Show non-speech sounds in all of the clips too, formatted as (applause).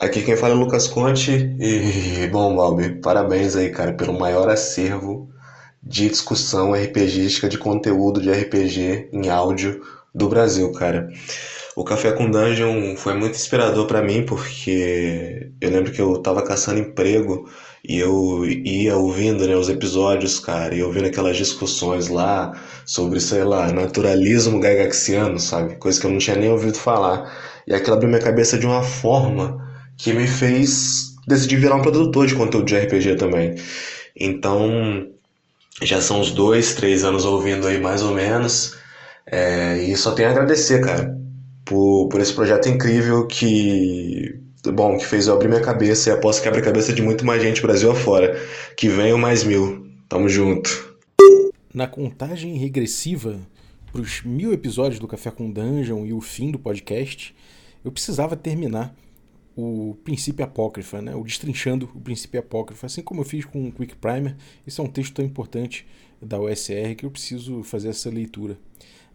Aqui quem fala é Lucas Conte e, bom, Balbi, parabéns aí, cara, pelo maior acervo de discussão RPGística, de conteúdo de RPG em áudio do Brasil, cara. O Café com Dungeon foi muito inspirador para mim, porque eu lembro que eu tava caçando emprego e eu ia ouvindo né, os episódios, cara, e ouvindo aquelas discussões lá sobre, sei lá, naturalismo gagaxiano, sabe? Coisa que eu não tinha nem ouvido falar. E aquilo abriu minha cabeça de uma forma que me fez decidir virar um produtor de conteúdo de RPG também. Então, já são uns dois, três anos ouvindo aí mais ou menos. É, e só tenho a agradecer, cara, por, por esse projeto incrível que bom, que fez eu abrir minha cabeça e aposto que abre a cabeça de muito mais gente Brasil afora. Que venham mais mil. Tamo junto. Na contagem regressiva para os mil episódios do Café com Dungeon e o fim do podcast, eu precisava terminar o princípio apócrifa, né? o destrinchando o princípio apócrifa, assim como eu fiz com o Quick Primer. Isso é um texto tão importante da OSR que eu preciso fazer essa leitura.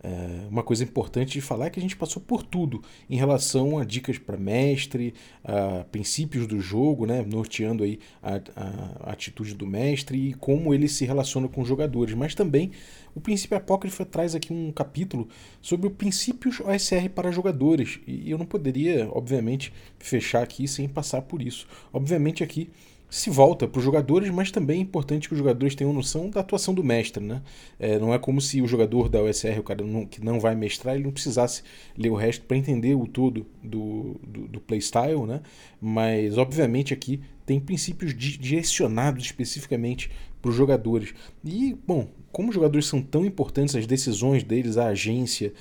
É, uma coisa importante de falar é que a gente passou por tudo em relação a dicas para mestre, a princípios do jogo, né, norteando aí a, a, atitude do mestre e como ele se relaciona com os jogadores. Mas também o princípio apócrifo traz aqui um capítulo sobre os princípios OSR para jogadores. E eu não poderia, obviamente, fechar aqui sem passar por isso. Obviamente aqui se volta para os jogadores, mas também é importante que os jogadores tenham noção da atuação do mestre. Né? É, não é como se o jogador da OSR, o cara não, que não vai mestrar, ele não precisasse ler o resto para entender o todo do, do, do playstyle, né? mas obviamente aqui tem princípios direcionados especificamente para os jogadores. E, bom, como os jogadores são tão importantes, as decisões deles, a agência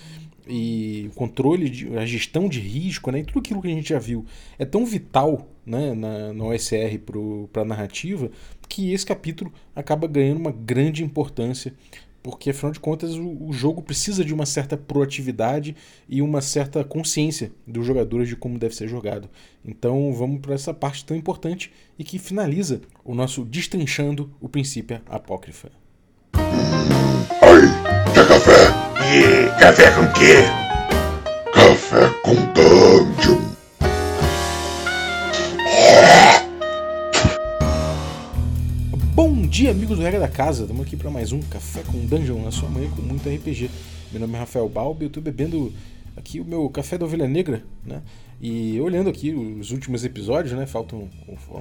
e o controle, de, a gestão de risco, né, e tudo aquilo que a gente já viu é tão vital né, na, na OSR para a narrativa que esse capítulo acaba ganhando uma grande importância porque afinal de contas o, o, jogo precisa de uma certa proatividade e uma certa consciência dos jogadores de como deve ser jogado. Então vamos para essa parte tão importante e que finaliza o nosso destrinchando o princípio apócrifa. Ai, quer café? Café com quê? Café com dungeon. Bom dia, amigos do Regra da Casa. Estamos aqui para mais um Café com Dungeon na sua manhã com muito RPG. Meu nome é Rafael Balbi, eu estou bebendo aqui o meu café da ovelha negra, né? E olhando aqui os últimos episódios, né? Faltam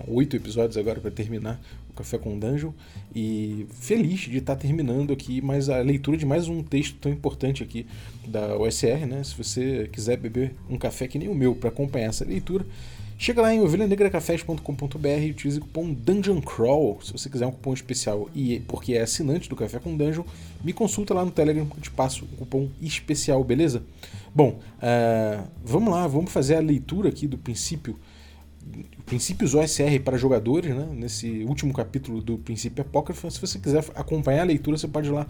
oito episódios agora para terminar o Café com Dungeon. E feliz de estar tá terminando aqui mais a leitura de mais um texto tão importante aqui da OSR, né? Se você quiser beber um café que nem o meu para acompanhar essa leitura, Chega lá em ovelhanegracafés.com.br e utilize o cupom Dungeon Crawl, se você quiser um cupom especial e porque é assinante do Café com Dungeon, me consulta lá no Telegram que eu te passo o cupom especial, beleza? Bom, uh, vamos lá, vamos fazer a leitura aqui do princípio princípios OSR para jogadores, né? nesse último capítulo do Princípio Apócrifo. Se você quiser acompanhar a leitura, você pode ir lá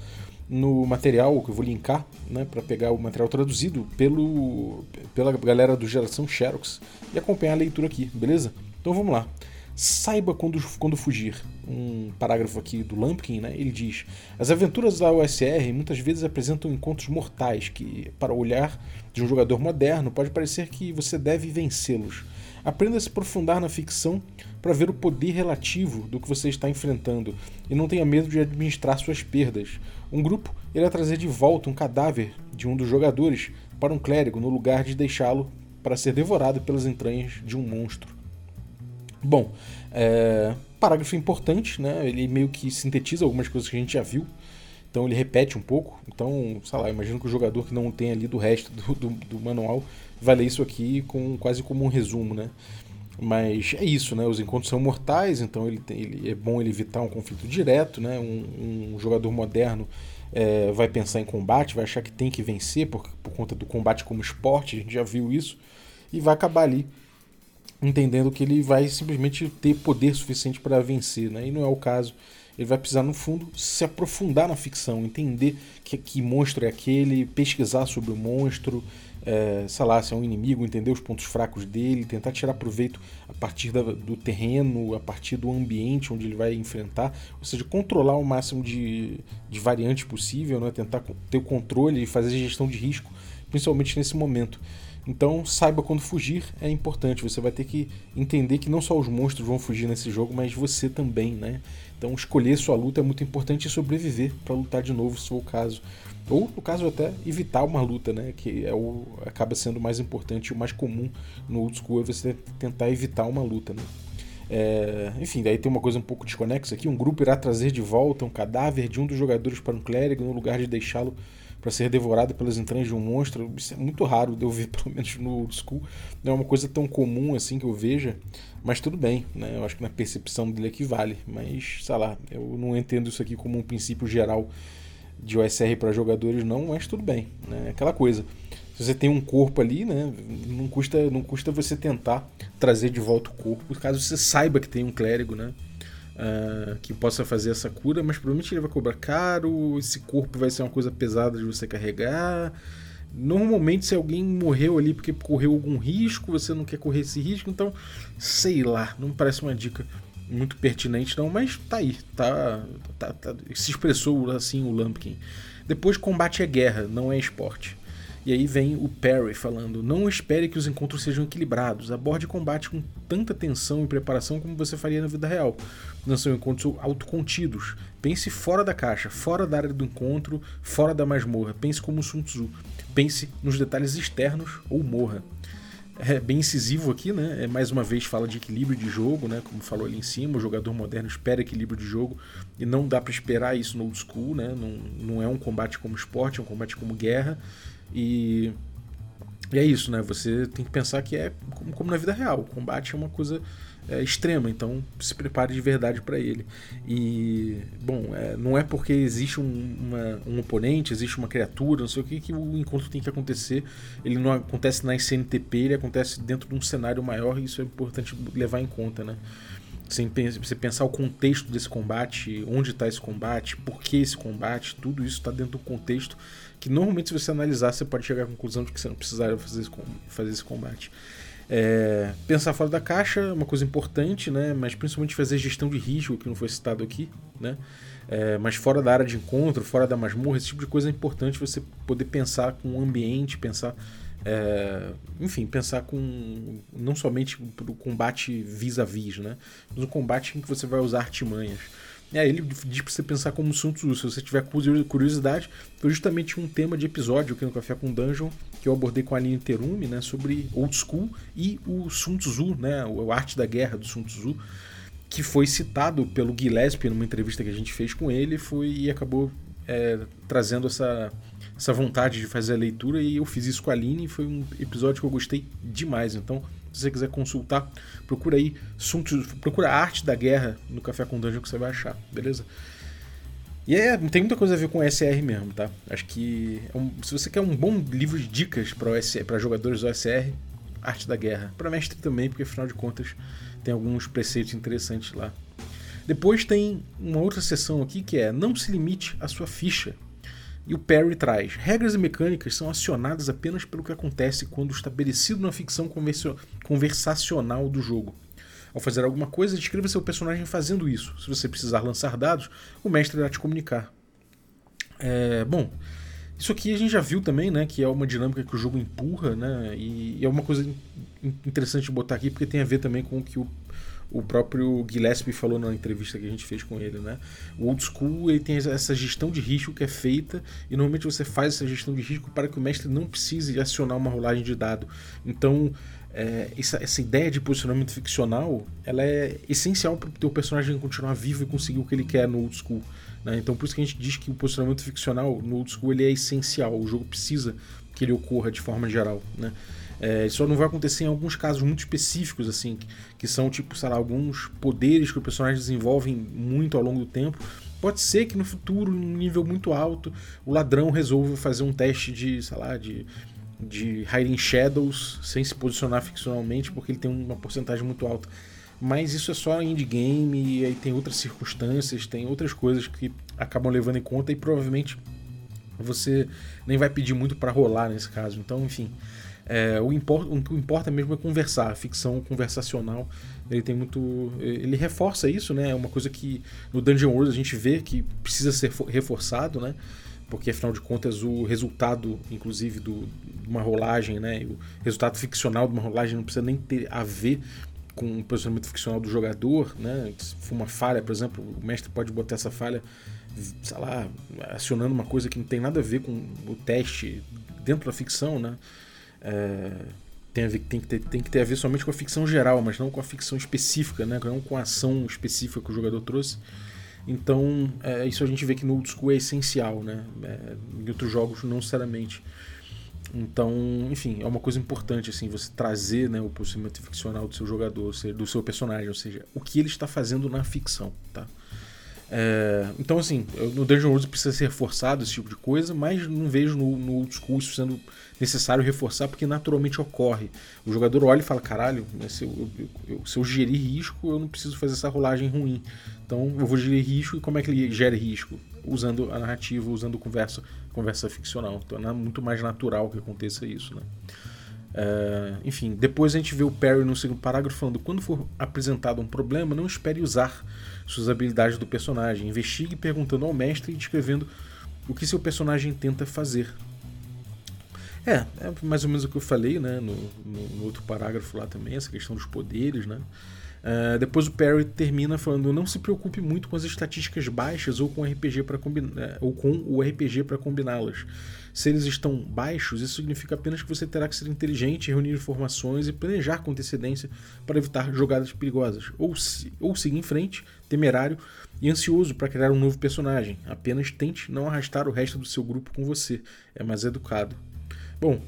no material que eu vou linkar, né, para pegar o material traduzido pelo, pela galera do Geração Xerox e acompanhar a leitura aqui, beleza? Então vamos lá. Saiba quando, quando fugir. Um parágrafo aqui do Lampkin, né? Ele diz: As aventuras da OSR muitas vezes apresentam encontros mortais que, para o olhar de um jogador moderno, pode parecer que você deve vencê-los. Aprenda a se aprofundar na ficção para ver o poder relativo do que você está enfrentando e não tenha medo de administrar suas perdas. Um grupo irá trazer de volta um cadáver de um dos jogadores para um clérigo no lugar de deixá-lo para ser devorado pelas entranhas de um monstro. Bom, é, parágrafo importante, né? Ele meio que sintetiza algumas coisas que a gente já viu. Então ele repete um pouco. Então, sei lá, imagino que o jogador que não tem ali do resto do, do, do manual vai ler isso aqui com quase como um resumo, né? Mas é isso, né? Os encontros são mortais, então ele, tem, ele é bom ele evitar um conflito direto, né? Um, um jogador moderno é, vai pensar em combate, vai achar que tem que vencer por, por conta do combate como esporte, a gente já viu isso, e vai acabar ali entendendo que ele vai simplesmente ter poder suficiente para vencer, né? E não é o caso. Ele vai precisar, no fundo, se aprofundar na ficção, entender que, que monstro é aquele, pesquisar sobre o monstro, é, sei lá, se é um inimigo, entender os pontos fracos dele, tentar tirar proveito a partir da, do terreno, a partir do ambiente onde ele vai enfrentar, ou seja, controlar o máximo de, de variantes possível, né? tentar ter o controle e fazer a gestão de risco, principalmente nesse momento. Então saiba quando fugir é importante. Você vai ter que entender que não só os monstros vão fugir nesse jogo, mas você também, né? Então escolher sua luta é muito importante e sobreviver para lutar de novo, se for o caso. Ou, no caso, até evitar uma luta, né? Que é o, acaba sendo o mais importante e o mais comum no old school é você tentar evitar uma luta, né? É, enfim, daí tem uma coisa um pouco desconexa aqui. Um grupo irá trazer de volta um cadáver de um dos jogadores para um clérigo no lugar de deixá-lo para ser devorado pelas entranhas de um monstro. Isso é muito raro de eu ver, (laughs) pelo menos no old school. Não é uma coisa tão comum assim que eu veja, mas tudo bem, né? Eu acho que na percepção dele aqui vale. Mas, sei lá, eu não entendo isso aqui como um princípio geral de OSR para jogadores, não, mas tudo bem, né? Aquela coisa. Se você tem um corpo ali, né, não custa, não custa você tentar trazer de volta o corpo, caso você saiba que tem um clérigo, né, uh, que possa fazer essa cura, mas provavelmente ele vai cobrar caro, esse corpo vai ser uma coisa pesada de você carregar. Normalmente, se alguém morreu ali porque correu algum risco, você não quer correr esse risco, então, sei lá, não parece uma dica muito pertinente não, mas tá aí, tá, tá, tá se expressou assim o Lumpkin. Depois combate é guerra, não é esporte. E aí vem o Perry falando: Não espere que os encontros sejam equilibrados. Aborde combate com tanta tensão e preparação como você faria na vida real. Não são encontros autocontidos. Pense fora da caixa, fora da área do encontro, fora da masmorra. Pense como Sun Tzu. Pense nos detalhes externos ou morra é bem incisivo aqui, né? É, mais uma vez fala de equilíbrio de jogo, né? Como falou ali em cima, o jogador moderno espera equilíbrio de jogo e não dá para esperar isso no old school, né? Não, não é um combate como esporte, é um combate como guerra e, e é isso, né? Você tem que pensar que é como, como na vida real, o combate é uma coisa é, extrema, então se prepare de verdade para ele. E, bom, é, não é porque existe um, uma, um oponente, existe uma criatura, não sei o que, que o encontro tem que acontecer. Ele não acontece na SNTP, ele acontece dentro de um cenário maior e isso é importante levar em conta, né? Você pensar o contexto desse combate, onde está esse combate, por que esse combate, tudo isso está dentro do contexto que normalmente se você analisar você pode chegar à conclusão de que você não precisaria fazer esse, fazer esse combate. É, pensar fora da caixa é uma coisa importante, né? mas principalmente fazer gestão de risco, que não foi citado aqui. Né? É, mas fora da área de encontro, fora da masmorra, esse tipo de coisa é importante você poder pensar com o ambiente, pensar. É, enfim, pensar com não somente o combate vis-a-vis, -vis, né? mas um combate em que você vai usar artimanhas. É, ele diz pra você pensar como Sun Tzu. Se você tiver curiosidade, foi justamente um tema de episódio aqui no Café com Dungeon que eu abordei com a Aline Terumi, né, sobre Old School e o Sun Tzu, né, a arte da guerra do Sun Tzu, que foi citado pelo Gillespie numa entrevista que a gente fez com ele foi, e acabou é, trazendo essa, essa vontade de fazer a leitura e eu fiz isso com a Aline e foi um episódio que eu gostei demais. Então, se você quiser consultar, procura aí, Sun Tzu, procura a arte da guerra no Café com Dungeon que você vai achar, beleza? E é, tem muita coisa a ver com SR mesmo, tá? Acho que é um, se você quer um bom livro de dicas para jogadores do OSR, Arte da Guerra. Para mestre também, porque afinal de contas tem alguns preceitos interessantes lá. Depois tem uma outra seção aqui que é Não se limite à sua ficha. E o Perry traz: regras e mecânicas são acionadas apenas pelo que acontece quando estabelecido na ficção conversacional do jogo. Ao fazer alguma coisa, descreva seu personagem fazendo isso. Se você precisar lançar dados, o mestre irá te comunicar. É, bom, isso aqui a gente já viu também, né? Que é uma dinâmica que o jogo empurra, né? E, é uma coisa interessante de botar aqui porque tem a ver também com o que o, o próprio Gillespie falou na entrevista que a gente fez com ele, né? O old school ele tem essa gestão de risco que é feita e normalmente você faz essa gestão de risco para que o mestre não precise acionar uma rolagem de dado. Então é, essa, essa, ideia de posicionamento ficcional ela é essencial para o teu personagem continuar vivo e conseguir o que ele quer no old school. Né? Então por isso que a gente diz que o posicionamento ficcional no old school ele é essencial. O jogo precisa que ele ocorra de forma geral. Né? É, isso não vai acontecer em alguns casos muito específicos, assim, que, que são tipo, sei lá, alguns poderes que o personagem desenvolve muito ao longo do tempo. Pode ser que no futuro, num nível muito alto, o ladrão resolva fazer um teste de, sei lá, de de Hiding Shadows sem se posicionar ficcionalmente, porque ele tem uma porcentagem muito alta. Mas isso é só endgame e aí tem outras circunstâncias, tem outras coisas que acabam levando em conta e provavelmente você nem vai pedir muito para rolar nesse caso. Então, enfim, é, o, import, o que importa mesmo é conversar. A ficção conversacional ele tem muito, ele reforça isso, né? É uma coisa que no Dungeon World a gente vê que precisa ser reforçado, né? porque afinal de contas o resultado, inclusive, do, de uma rolagem, né, o resultado ficcional de uma rolagem não precisa nem ter a ver com o posicionamento ficcional do jogador, né? Se for uma falha, por exemplo, o mestre pode botar essa falha, sei lá, acionando uma coisa que não tem nada a ver com o teste dentro da ficção, né? É, tem, a ver, tem, que ter, tem que ter a ver somente com a ficção geral, mas não com a ficção específica, né? Não com a ação específica que o jogador trouxe. Então, é, isso a gente vê que no Old School é essencial, né? É, em outros jogos, não necessariamente. Então, enfim, é uma coisa importante assim você trazer né, o procedimento ficcional do seu jogador, do seu personagem, ou seja, o que ele está fazendo na ficção, tá? É, então, assim, no Dungeon World precisa ser reforçado esse tipo de coisa, mas não vejo no, no old school isso sendo necessário reforçar, porque naturalmente ocorre. O jogador olha e fala: caralho, se eu, eu, se eu gerir risco, eu não preciso fazer essa rolagem ruim. Então, eu vou gerir risco e como é que ele gera risco? Usando a narrativa, usando conversa, conversa ficcional. Então, é muito mais natural que aconteça isso, né? É, enfim, depois a gente vê o Perry no segundo parágrafo falando: quando for apresentado um problema, não espere usar suas habilidades do personagem. Investigue perguntando ao mestre e descrevendo o que seu personagem tenta fazer. É, é mais ou menos o que eu falei né, no, no, no outro parágrafo lá também, essa questão dos poderes, né? Uh, depois o Perry termina falando: não se preocupe muito com as estatísticas baixas ou com, o RPG para combiná-las. Se eles estão baixos, isso significa apenas que você terá que ser inteligente, reunir informações e planejar com antecedência para evitar jogadas perigosas. Ou, se, ou siga em frente, temerário e ansioso para criar um novo personagem. Apenas tente não arrastar o resto do seu grupo com você. É mais educado. Bom,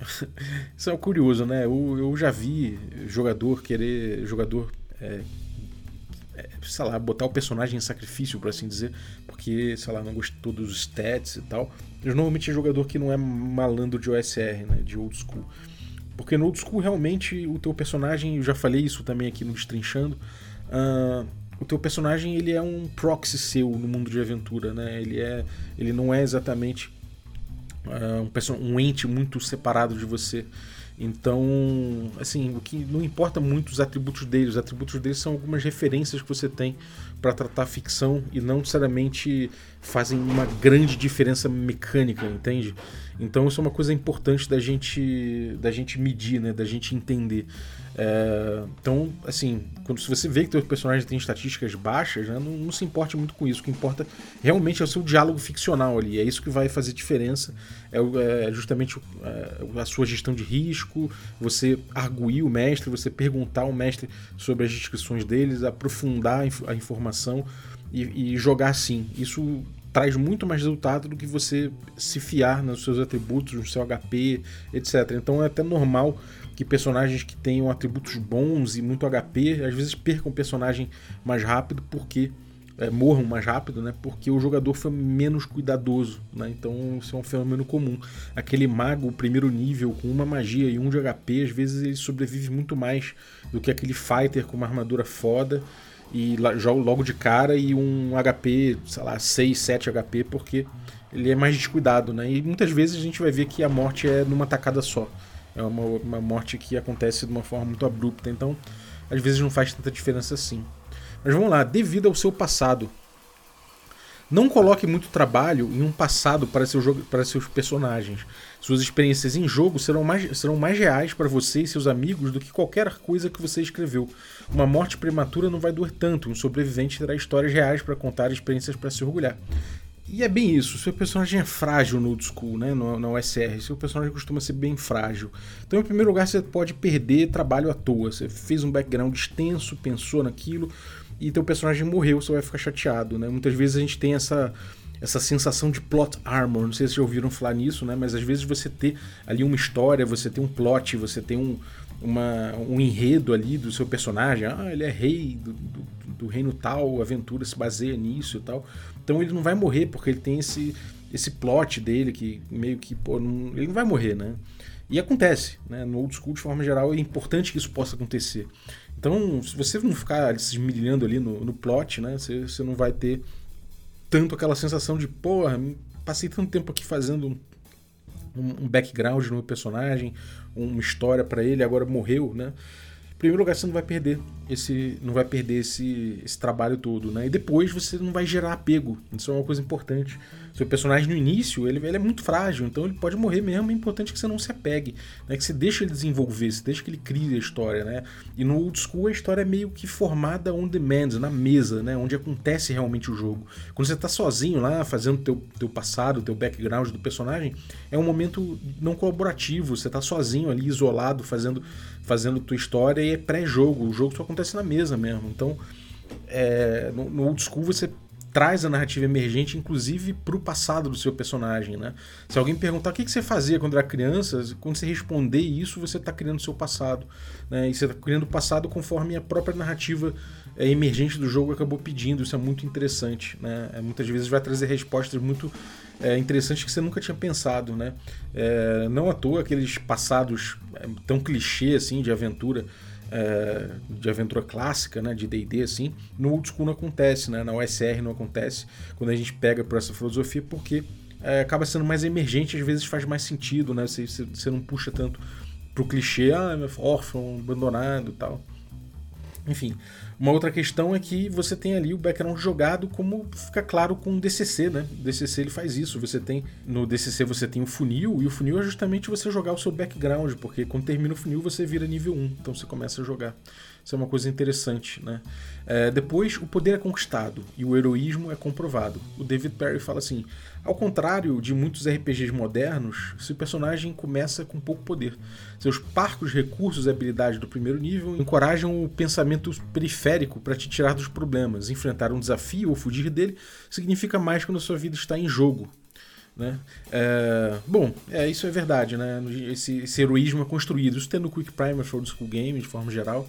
(laughs) isso é curioso, né? Eu, eu já vi jogador querer. jogador é, é, sei lá, botar o personagem em sacrifício, por assim dizer, porque, sei lá, não gostou dos stats e tal. Mas normalmente é jogador que não é malandro de OSR, né, de old school. Porque no old school, realmente, o teu personagem, eu já falei isso também aqui no Destrinchando, uh, o teu personagem ele é um proxy seu no mundo de aventura, né? Ele, é, ele não é exatamente uh, um, um ente muito separado de você. Então, assim, o que não importa muito os atributos dele, os atributos dele são algumas referências que você tem para tratar ficção e não necessariamente fazem uma grande diferença mecânica, entende? Então isso é uma coisa importante da gente da gente medir, né, da gente entender. É, então, assim, quando se você vê que o personagem tem estatísticas baixas, né, não, não, se importe muito com isso. O que importa realmente é o seu diálogo ficcional ali. É isso que vai fazer diferença. É, é justamente é, a sua gestão de risco, você arguir o mestre, você perguntar ao mestre sobre as descrições deles, aprofundar a informação e, e jogar assim. Isso traz muito mais resultado do que você se fiar nos seus atributos, no seu HP, etc. Então é até normal que personagens que tenham atributos bons e muito HP, às vezes percam o personagem mais rápido porque é, morram mais rápido, né? Porque o jogador foi menos cuidadoso, né? Então isso é um fenômeno comum. Aquele mago primeiro nível com uma magia e um de HP, às vezes ele sobrevive muito mais do que aquele fighter com uma armadura foda e joga logo de cara e um HP, sei lá, 6, 7 HP, porque ele é mais descuidado, né? E muitas vezes a gente vai ver que a morte é numa tacada só. É uma, uma morte que acontece de uma forma muito abrupta, então às vezes não faz tanta diferença assim. Mas vamos lá, devido ao seu passado. Não coloque muito trabalho em um passado para, seu jogo, para seus personagens. Suas experiências em jogo serão mais, serão mais reais para você e seus amigos do que qualquer coisa que você escreveu. Uma morte prematura não vai doer tanto, um sobrevivente terá histórias reais para contar experiências para se orgulhar. E é bem isso, seu personagem é frágil no old school, né? No, no OSR, seu personagem costuma ser bem frágil. Então, em primeiro lugar, você pode perder trabalho à toa. Você fez um background extenso, pensou naquilo, e teu personagem morreu, você vai ficar chateado, né? Muitas vezes a gente tem essa essa sensação de plot armor, não sei se já ouviram falar nisso, né? Mas às vezes você ter ali uma história, você tem um plot, você tem um, uma, um enredo ali do seu personagem. Ah, ele é rei do, do, do reino tal, a aventura se baseia nisso e tal. Então ele não vai morrer porque ele tem esse, esse plot dele que meio que, pô, não, ele não vai morrer, né? E acontece, né? No old school, de forma geral, é importante que isso possa acontecer. Então, se você não ficar se esmirilhando ali no, no plot, né? Você, você não vai ter tanto aquela sensação de, porra, passei tanto tempo aqui fazendo um, um background no meu personagem, uma história para ele, agora morreu, né? Primeiro lugar, você não vai perder esse, não vai perder esse, esse trabalho todo, né? E depois você não vai gerar apego. Isso é uma coisa importante. Seu personagem no início, ele, ele é muito frágil, então ele pode morrer mesmo. É importante que você não se apegue, né? Que você deixe ele desenvolver, você deixe que ele crie a história, né? E no old school a história é meio que formada on demand, na mesa, né? Onde acontece realmente o jogo. Quando você está sozinho lá, fazendo teu teu passado, teu background do personagem, é um momento não colaborativo. Você está sozinho ali, isolado, fazendo fazendo tua história é pré-jogo. O jogo só acontece na mesa mesmo. Então, é, no, no old school você traz a narrativa emergente, inclusive para o passado do seu personagem, né? Se alguém perguntar o que, você fazia quando era criança, quando você responder isso, você está criando o seu passado, né? E você está criando o passado conforme a própria narrativa é, emergente do jogo acabou pedindo. Isso é muito interessante, né? É, muitas vezes vai trazer respostas muito é, interessantes que você nunca tinha pensado, né? É, não à toa aqueles passados é, tão clichê assim de aventura é, de aventura clássica, né, de D&D assim, no old school não acontece, né, na OSR não acontece, quando a gente pega por essa filosofia, porque é, acaba sendo mais emergente, às vezes faz mais sentido, né, você, você não puxa tanto pro clichê, ah, órfão, abandonado tal. Enfim, uma outra questão é que você tem ali o background jogado, como fica claro com o DCC, né? O DCC ele faz isso. Você tem no DCC você tem o funil e o funil é justamente você jogar o seu background, porque quando termina o funil você vira nível 1, então você começa a jogar. Isso é uma coisa interessante, né? É, depois, o poder é conquistado e o heroísmo é comprovado. O David Perry fala assim: ao contrário de muitos RPGs modernos, seu personagem começa com pouco poder. Seus parcos recursos e habilidades do primeiro nível encorajam o pensamento periférico para te tirar dos problemas. Enfrentar um desafio ou fugir dele significa mais quando a sua vida está em jogo. Né? É, bom, é, isso é verdade, né? Esse, esse heroísmo é construído. Isso tem no Quick Primer for School Game, de forma geral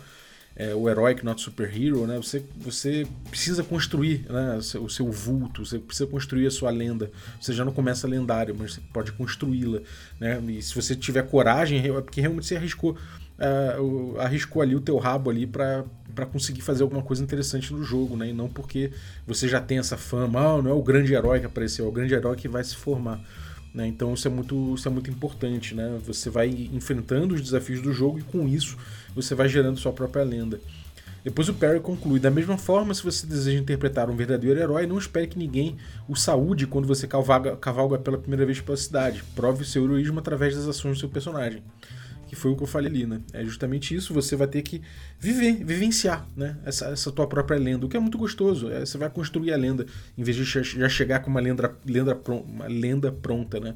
é, o Heroic Not Superhero, né? Você, você precisa construir né, o, seu, o seu vulto, você precisa construir a sua lenda. Você já não começa lendário, mas você pode construí-la. Né? E se você tiver coragem, é porque realmente você arriscou, uh, arriscou ali o teu rabo ali para para conseguir fazer alguma coisa interessante no jogo, né? E não porque você já tem essa fama, ah, não é o grande herói que apareceu, é o grande herói que vai se formar. Né? Então isso é, muito, isso é muito importante. Né? Você vai enfrentando os desafios do jogo e com isso você vai gerando sua própria lenda. Depois o Perry conclui: da mesma forma, se você deseja interpretar um verdadeiro herói, não espere que ninguém o saúde quando você cavalga, cavalga pela primeira vez pela cidade. Prove seu heroísmo através das ações do seu personagem que foi o que eu falei ali, né? É justamente isso, você vai ter que viver, vivenciar, né? Essa, essa tua própria lenda, o que é muito gostoso. É, você vai construir a lenda, em vez de já chegar com uma lenda, lenda, uma lenda pronta, né?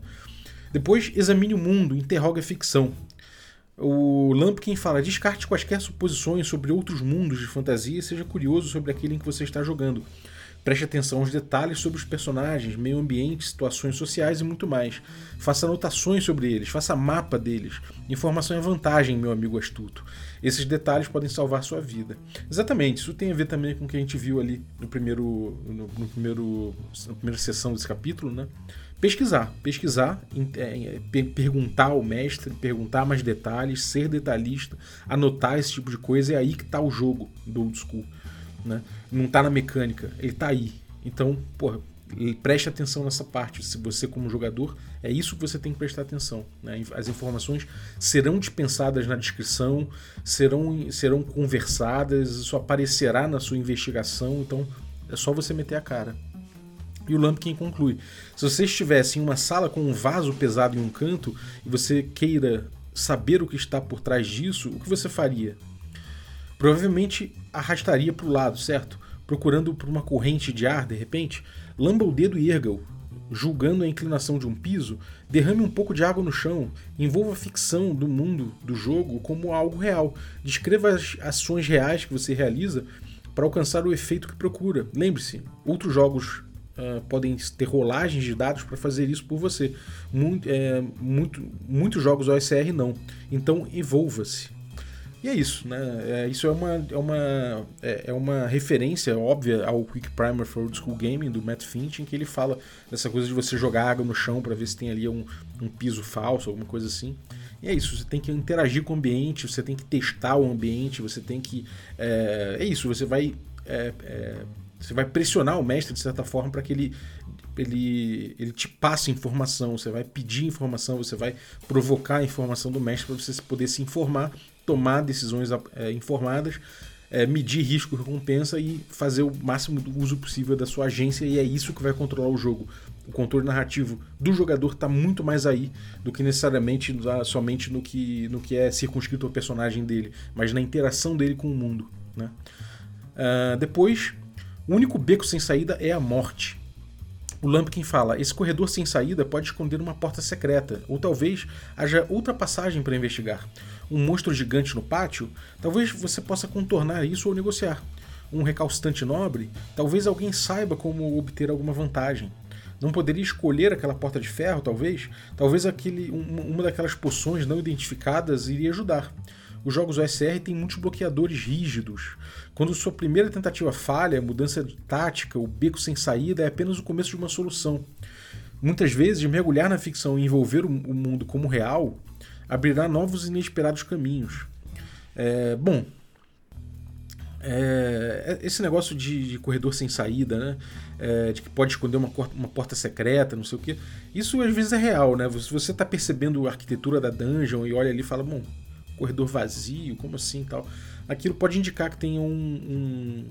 Depois, examine o mundo, interroga a ficção. O Lampkin fala: descarte quaisquer suposições sobre outros mundos de fantasia e seja curioso sobre aquele em que você está jogando. Preste atenção aos detalhes sobre os personagens, meio ambiente, situações sociais e muito mais. Faça anotações sobre eles, faça mapa deles. Informação é vantagem, meu amigo astuto. Esses detalhes podem salvar sua vida. Exatamente, isso tem a ver também com o que a gente viu ali no primeiro, no, no primeiro, na primeira sessão desse capítulo, né? Pesquisar, pesquisar, é, é, perguntar ao mestre, perguntar mais detalhes, ser detalhista, anotar esse tipo de coisa, é aí que está o jogo do old school né? Não tá na mecânica, ele tá aí. Então, porra, preste atenção nessa parte. Se você, como jogador, é isso que você tem que prestar atenção. Né? As informações serão dispensadas na descrição, serão, serão conversadas, isso aparecerá na sua investigação, então é só você meter a cara. E o Lampkin conclui: se você estivesse em uma sala com um vaso pesado em um canto e você queira saber o que está por trás disso, o que você faria? Provavelmente arrastaria para o lado, certo? Procurando por uma corrente de ar de repente, lamba o dedo e erga-o. Julgando a inclinação de um piso, derrame um pouco de água no chão, envolva a ficção do mundo do jogo como algo real. Descreva as ações reais que você realiza para alcançar o efeito que procura. Lembre-se, outros jogos uh, podem ter rolagens de dados para fazer isso por você. Muito, é, muito, muitos jogos OSR não. Então envolva-se. E é isso, né? É, isso é uma, é, uma, é, é, uma referência óbvia ao Quick Primer for Old School Gaming do Matt Finch, em que ele fala dessa coisa de você jogar água no chão para ver se tem ali um, um piso falso, alguma coisa assim. E é isso, você tem que interagir com o ambiente, você tem que testar o ambiente, você tem que. É, é isso, você vai. É, é, você vai pressionar o mestre de certa forma para que ele ele, ele te passa informação, você vai pedir informação, você vai provocar a informação do mestre para você poder se informar tomar decisões é, informadas, é, medir risco e recompensa e fazer o máximo uso possível da sua agência, e é isso que vai controlar o jogo. O controle narrativo do jogador está muito mais aí do que necessariamente somente no que, no que é circunscrito ao personagem dele, mas na interação dele com o mundo. Né? Uh, depois, o único beco sem saída é a morte. O Lampkin fala: esse corredor sem saída pode esconder uma porta secreta, ou talvez haja outra passagem para investigar. Um monstro gigante no pátio? Talvez você possa contornar isso ou negociar. Um recalcitrante nobre? Talvez alguém saiba como obter alguma vantagem. Não poderia escolher aquela porta de ferro, talvez? Talvez aquele, um, uma daquelas poções não identificadas iria ajudar. Os jogos OSR têm muitos bloqueadores rígidos. Quando sua primeira tentativa falha, a mudança de tática, o beco sem saída é apenas o começo de uma solução. Muitas vezes, mergulhar na ficção e envolver o mundo como real abrirá novos e inesperados caminhos. É, bom, é, esse negócio de, de, corredor sem saída, né? É, de que pode esconder uma, uma, porta secreta, não sei o que. Isso às vezes é real, né? Se você está percebendo a arquitetura da dungeon e olha ali e fala, bom, corredor vazio, como assim tal. Aquilo pode indicar que tem um, um,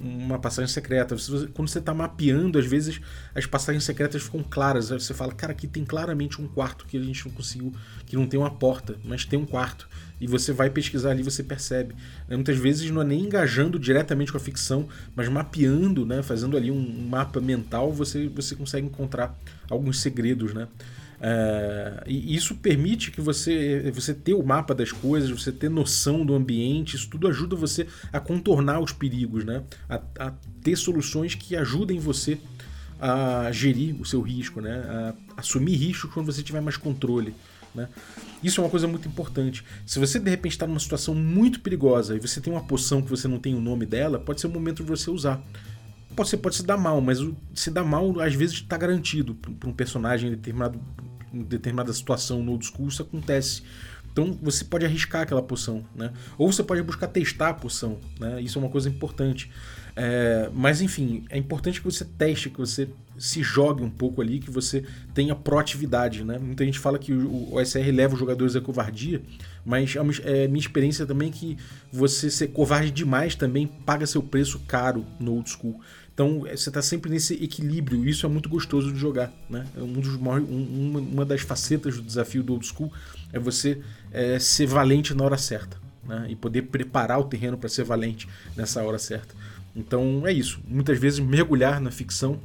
uma passagem secreta. Quando você está mapeando, às vezes as passagens secretas ficam claras. Você fala, cara, aqui tem claramente um quarto que a gente não conseguiu, que não tem uma porta, mas tem um quarto. E você vai pesquisar ali, você percebe. Né, muitas vezes não é nem engajando diretamente com a ficção, mas mapeando, né, fazendo ali um mapa mental, você, você consegue encontrar alguns segredos, né? É, e isso permite que você, você ter o mapa das coisas, você ter noção do ambiente, isso tudo ajuda você a contornar os perigos, né? a, a ter soluções que ajudem você a gerir o seu risco, né? a assumir riscos quando você tiver mais controle. Né? Isso é uma coisa muito importante. Se você de repente está numa situação muito perigosa e você tem uma poção que você não tem o nome dela, pode ser o momento de você usar. Ser, pode se dar mal, mas se dar mal às vezes está garantido para um personagem em determinado em determinada situação no old school, isso acontece. Então você pode arriscar aquela poção, né? Ou você pode buscar testar a poção, né? Isso é uma coisa importante. É, mas enfim, é importante que você teste, que você se jogue um pouco ali, que você tenha proatividade, né? Muita gente fala que o OSR leva os jogadores à covardia, mas é, é minha experiência também que você ser covarde demais também paga seu preço caro no old school. Então é, você está sempre nesse equilíbrio, isso é muito gostoso de jogar. Né? É um dos um, uma das facetas do desafio do Old School é você é, ser valente na hora certa né? e poder preparar o terreno para ser valente nessa hora certa. Então é isso. Muitas vezes mergulhar na ficção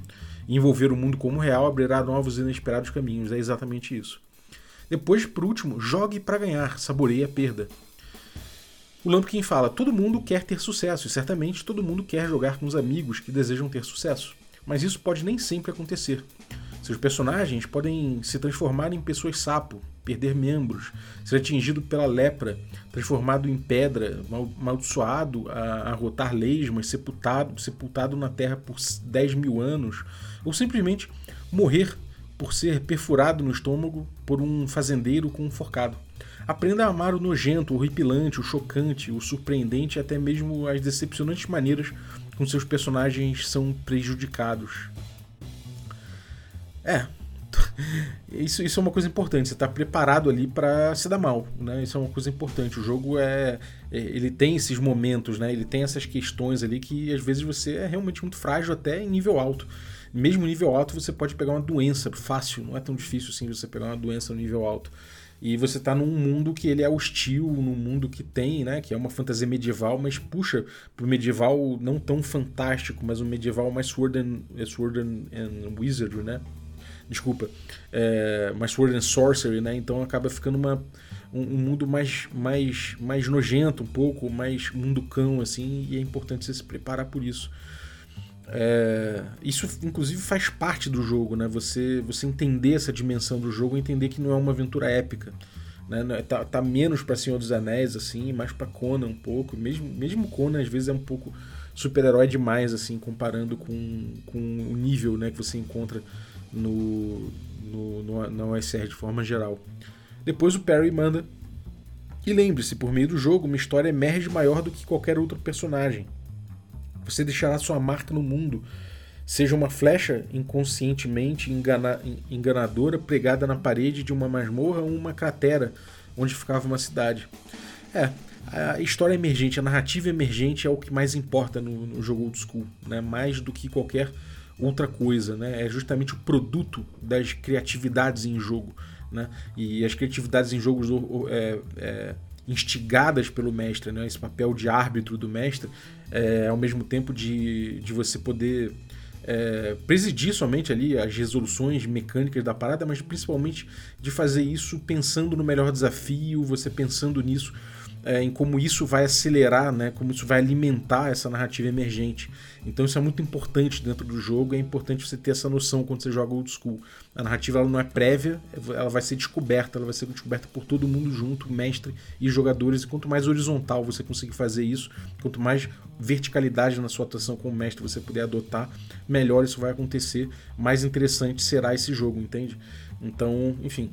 e envolver o mundo como real abrirá novos e inesperados caminhos. É exatamente isso. Depois, por último, jogue para ganhar, saboreie a perda. O Lampkin fala: todo mundo quer ter sucesso e certamente todo mundo quer jogar com os amigos que desejam ter sucesso. Mas isso pode nem sempre acontecer. Seus personagens podem se transformar em pessoas sapo, perder membros, ser atingido pela lepra, transformado em pedra, amaldiçoado a arrotar lesmas, sepultado, sepultado na terra por 10 mil anos, ou simplesmente morrer por ser perfurado no estômago por um fazendeiro com um forcado. Aprenda a amar o nojento, o horripilante, o chocante, o surpreendente e até mesmo as decepcionantes maneiras com seus personagens são prejudicados. É. (laughs) Isso, isso é uma coisa importante, você está preparado ali para se dar mal, né? Isso é uma coisa importante. O jogo é, é, ele tem esses momentos, né? Ele tem essas questões ali que às vezes você é realmente muito frágil até em nível alto. Mesmo nível alto você pode pegar uma doença fácil, não é tão difícil assim você pegar uma doença no nível alto. E você está num mundo que ele é hostil, num mundo que tem, né, que é uma fantasia medieval, mas puxa pro medieval não tão fantástico, mas um medieval mais Sword and, é Sword and, and Wizardry, né? Desculpa, é, mais Sword and Sorcery, né? Então acaba ficando uma, um, um, mundo mais, mais, mais nojento um pouco, mais mundo cão, assim, e é importante você se preparar por isso. É, isso inclusive faz parte do jogo, né? Você, você entender essa dimensão do jogo, entender que não é uma aventura épica, né? É, tá, tá menos para Senhor dos Anéis assim, mais para Conan um pouco. Mesmo mesmo Conan às vezes é um pouco super-herói demais assim, comparando com, com o nível, né, que você encontra no no, no na OSR de forma geral. Depois o Perry manda e lembre-se, por meio do jogo, uma história emerge maior do que qualquer outro personagem. Você deixará sua marca no mundo, seja uma flecha inconscientemente engana enganadora pregada na parede de uma masmorra ou uma cratera onde ficava uma cidade. É, a história emergente, a narrativa emergente é o que mais importa no, no jogo old school, né? mais do que qualquer outra coisa. Né? É justamente o produto das criatividades em jogo. Né? E as criatividades em jogos é, é, instigadas pelo mestre, né? esse papel de árbitro do mestre, é, ao mesmo tempo de, de você poder é, presidir somente ali as resoluções mecânicas da parada, mas principalmente de fazer isso pensando no melhor desafio, você pensando nisso é, em como isso vai acelerar, né, como isso vai alimentar essa narrativa emergente. Então isso é muito importante dentro do jogo, é importante você ter essa noção quando você joga old school. A narrativa ela não é prévia, ela vai ser descoberta, ela vai ser descoberta por todo mundo junto, mestre e jogadores, e quanto mais horizontal você conseguir fazer isso, quanto mais verticalidade na sua atuação como mestre você puder adotar, melhor isso vai acontecer, mais interessante será esse jogo, entende? Então, enfim,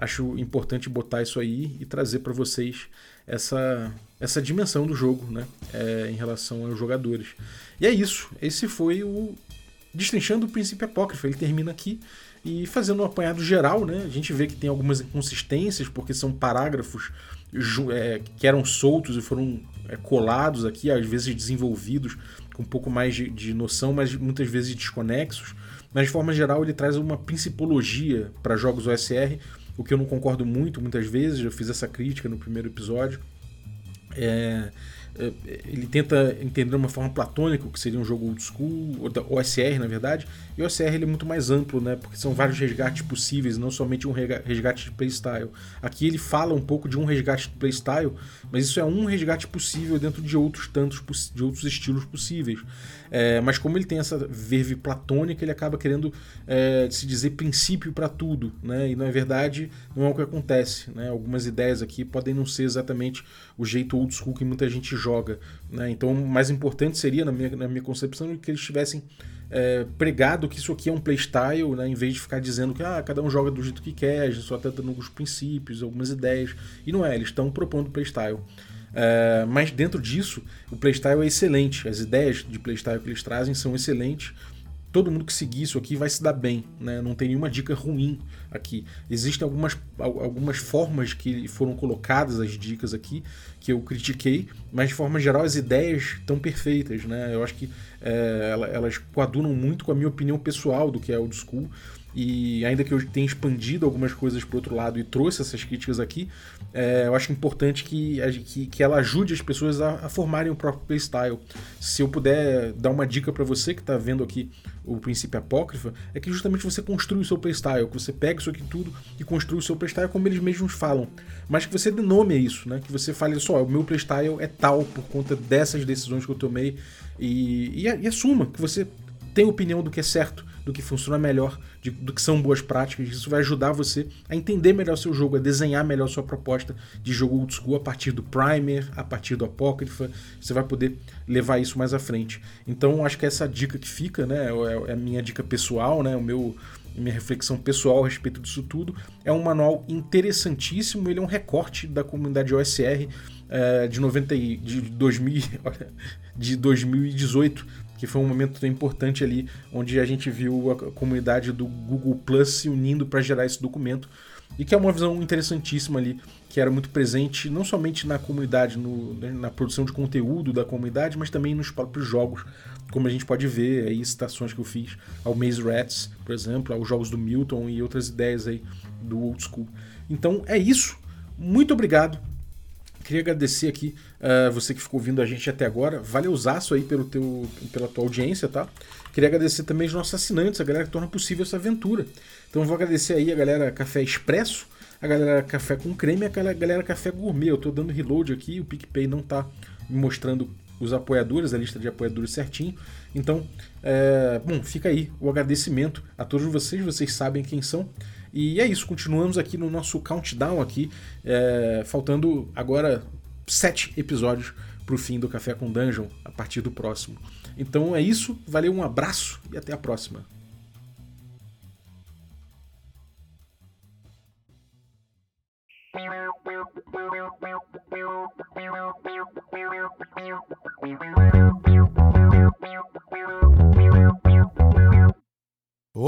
acho importante botar isso aí e trazer para vocês essa, essa dimensão do jogo, né? É, em relação aos jogadores. E é isso. Esse foi o Destrinchando o Princípio Apócrifo. Ele termina aqui e fazendo um apanhado geral, né? A gente vê que tem algumas inconsistências, porque são parágrafos é, que eram soltos e foram é, colados aqui, às vezes desenvolvidos com um pouco mais de, de noção, mas muitas vezes desconexos. Mas de forma geral, ele traz uma principologia para jogos OSR o que eu não concordo muito, muitas vezes, eu fiz essa crítica no primeiro episódio. É, é, ele tenta entender de uma forma platônica o que seria um jogo old school, OSR na verdade, e o OSR ele é muito mais amplo, né, porque são vários resgates possíveis, não somente um resgate de playstyle. Aqui ele fala um pouco de um resgate de playstyle, mas isso é um resgate possível dentro de outros tantos de outros estilos possíveis. É, mas como ele tem essa verve platônica, ele acaba querendo é, se dizer princípio para tudo, né? E na verdade não é o que acontece. Né? Algumas ideias aqui podem não ser exatamente o jeito old school que muita gente joga. Né? Então, o mais importante seria, na minha, na minha concepção, que eles tivessem é, pregado que isso aqui é um playstyle, né? em vez de ficar dizendo que ah, cada um joga do jeito que quer, a gente só dando alguns princípios, algumas ideias. E não é, eles estão propondo playstyle. Uh, mas dentro disso, o playstyle é excelente. As ideias de playstyle que eles trazem são excelentes. Todo mundo que seguir isso aqui vai se dar bem, né? não tem nenhuma dica ruim aqui. Existem algumas, algumas formas que foram colocadas as dicas aqui que eu critiquei, mas de forma geral as ideias estão perfeitas. Né? Eu acho que é, elas coadunam muito com a minha opinião pessoal do que é old school. E ainda que eu tenha expandido algumas coisas para outro lado e trouxe essas críticas aqui, é, eu acho importante que, que, que, ela ajude as pessoas a, a, formarem o próprio playstyle. Se eu puder dar uma dica para você que está vendo aqui o princípio apócrifa, é que justamente você construa o seu playstyle, que você pegue isso aqui tudo e construa o seu playstyle como eles mesmos falam. Mas que você denome isso, né? Que você fale só, o meu playstyle é tal por conta dessas decisões que eu tomei e, e, e assuma que você tem opinião do que é certo do que funciona melhor, de, do que são boas práticas. Isso vai ajudar você a entender melhor seu jogo, a desenhar melhor sua proposta de jogo old school a partir do Primer, a partir do Apócrifa. Você vai poder levar isso mais à frente. Então, acho que essa dica que fica, né, é, é a minha dica pessoal, né, o meu minha reflexão pessoal a respeito disso tudo. É um manual interessantíssimo, ele é um recorte da comunidade OSR é, de, 90, de, 2000, (laughs) de 2018 que foi um momento importante ali, onde a gente viu a comunidade do Google Plus se unindo para gerar esse documento, e que é uma visão interessantíssima ali, que era muito presente não somente na comunidade, no, né, na produção de conteúdo da comunidade, mas também nos próprios jogos, como a gente pode ver aí citações que eu fiz ao Maze Rats, por exemplo, aos jogos do Milton e outras ideias aí do old school. Então é isso. Muito obrigado Queria agradecer aqui uh, você que ficou ouvindo a gente até agora. Valeuzaço aí pelo teu, pela tua audiência, tá? Queria agradecer também os nossos assinantes, a galera que torna possível essa aventura. Então vou agradecer aí a galera Café Expresso, a galera Café com Creme e a galera Café Gourmet. Eu tô dando reload aqui, o PicPay não tá me mostrando os apoiadores, a lista de apoiadores certinho. Então, é, bom, fica aí o agradecimento a todos vocês, vocês sabem quem são. E é isso, continuamos aqui no nosso countdown aqui, é, faltando agora sete episódios para o fim do Café com Dungeon a partir do próximo. Então é isso, valeu, um abraço e até a próxima.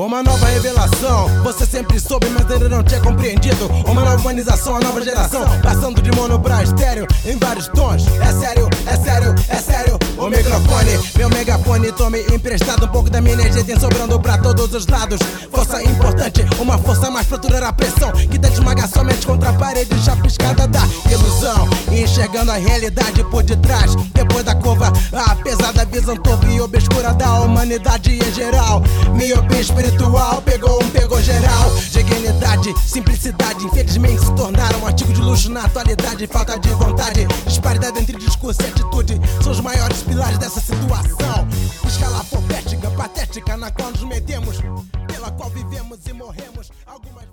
Uma nova revelação, você sempre soube, mas ainda não tinha compreendido. Uma nova humanização, a nova geração, passando de mono pra estéreo em vários tons. É sério, é sério, é sério. O microfone, meu megafone, tome emprestado um pouco da minha energia, tem sobrando pra todos os lados. Força importante, uma força mais pra aturar a pressão que tenta esmagar somente contra a parede chapiscada da ilusão. Enxergando a realidade por detrás, depois da curva, a pesada visão torpe e obscura da humanidade em geral. Miopia espiritual pegou um, pegou geral. Dignidade, simplicidade, infelizmente se tornaram um artigo de luxo na atualidade. Falta de vontade, disparidade entre discurso e atitude são os maiores pilares dessa situação. Escala alfabética, patética na qual nos metemos, pela qual vivemos e morremos. Algumas.